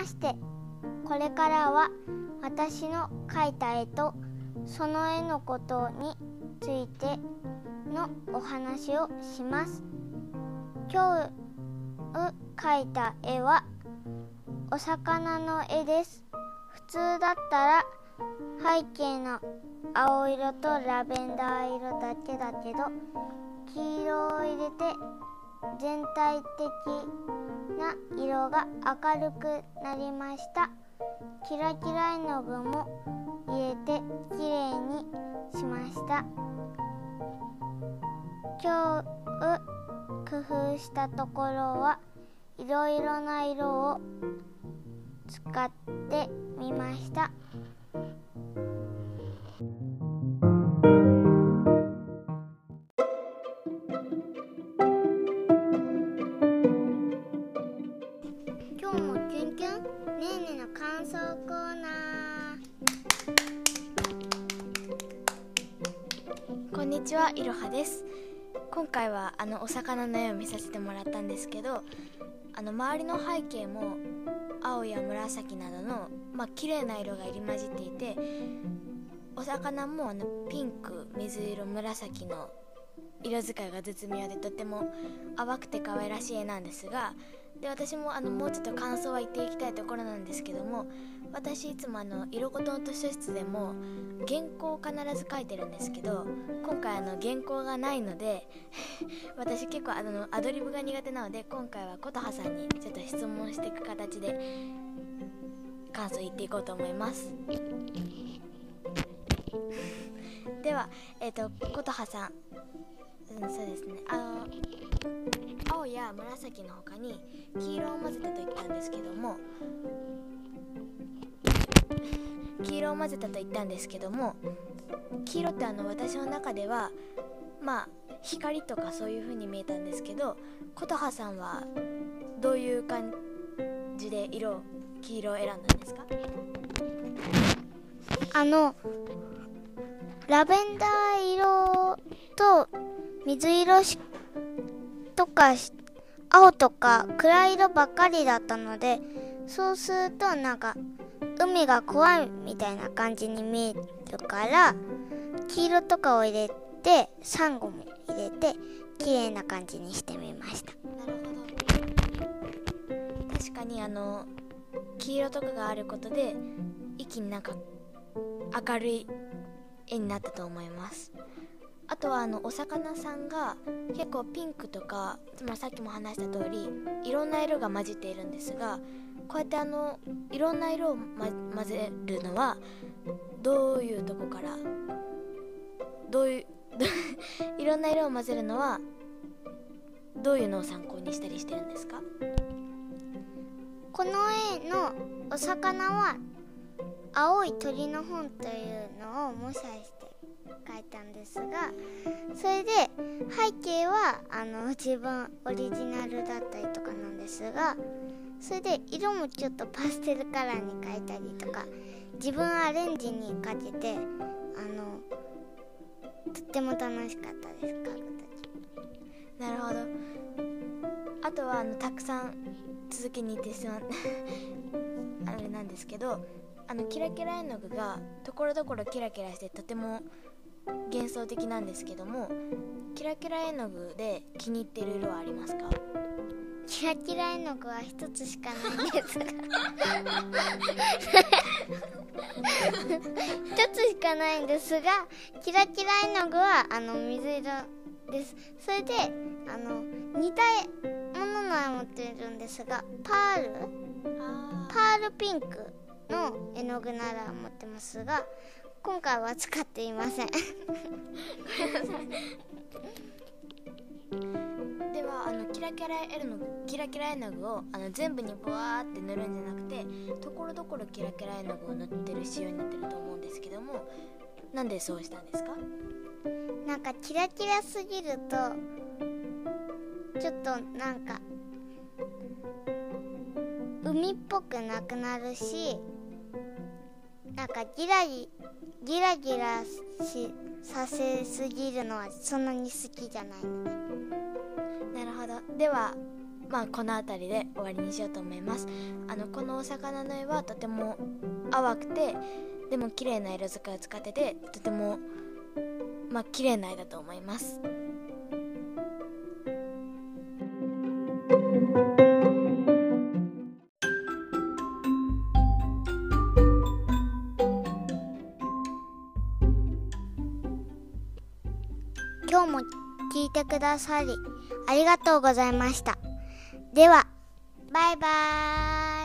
ましてこれからは私の描いた絵とその絵のことについてのお話をします。今日描いた絵はお魚の絵です。普通だったら背景の青色とラベンダー色だけだけど黄色を入れて全体的な色が明るくなりましたキラキラ絵の具も入れてきれいにしました今日工夫したところはいろいろな色を使ってみました。にちはいろはです。今回はあのお魚の絵を見させてもらったんですけどあの周りの背景も青や紫などのまあ綺麗な色が入り混じっていてお魚もあのピンク水色紫の色使いが絶妙でとても淡くて可愛らしい絵なんですがで私もあのもうちょっと感想は言っていきたいところなんですけども私いつもあの色ごとの図書室でも原稿を必ず書いてるんですけど今回あの原稿がないので 私結構あのアドリブが苦手なので今回は琴葉さんにちょっと質問していく形で感想言っていこうと思います。ではえっ、ー、と琴葉さん、うん、そうですね。あの青や紫の他に黄色を混ぜたと言ったんですけども黄色を混ぜたと言ったんですけども黄色ってあの私の中ではまあ光とかそういう風に見えたんですけど琴葉さんはどういう感じで色黄色を選んだんですか？あのラベンダー色と水色とか青とか暗い色ばっかりだったのでそうするとなんか海が怖いみたいな感じに見えるから黄色とかを入れてサンゴも入れて綺麗な感じにしてみました。なるほど。確かにあの黄色とかがあることで一気になんか明るい絵になったと思います。あとはあのお魚さんが結構ピンクとかつまりさっきも話した通りいろんな色が混じっているんですがこうやってあのいろんな色を、ま、混ぜるのはどういうとこからどういう いろんな色を混ぜるのはどういうのを参考にしたりしてるんですか？この絵のお魚は青い鳥の本というのを模写して書いたんですがそれで背景はあの自分オリジナルだったりとかなんですがそれで色もちょっとパステルカラーに変えたりとか自分アレンジにかけてあのとっても楽しかったです書く時なるほど。あとはあのたくさん続けに行ってしまう あれなんですけどあのキラキラ絵の具がところどころキラキラしてとても幻想的なんですけどもキラキラ絵の具で気に入ってる色はありますか？キラキラ絵の具は一つしかないんですが。一つしかないんですがキラキラ絵の具はあの水色です。それであの似たものの絵持ってるんですがパール。パールピンクの絵の具なら持ってますが今回は使っていません。ではあのキラキラ絵のキラキラ絵の具をあの全部にブワーって塗るんじゃなくてところどころキラキラ絵の具を塗ってる仕様になってると思うんですけどもなんでそうしたんですか？なんかキラキラすぎるとちょっとなんか海っぽくなくなるしなんかギラギギラギラしさせすぎるのはそんなに好きじゃないのでなるほど。ではまあこの辺りで終わりにしようと思います。あのこのお魚の絵はとても淡くてでも綺麗な色使いを使っててとてもまあ綺麗な絵だと思います。今日も聞いてくださりありがとうございました。ではバイバーイ。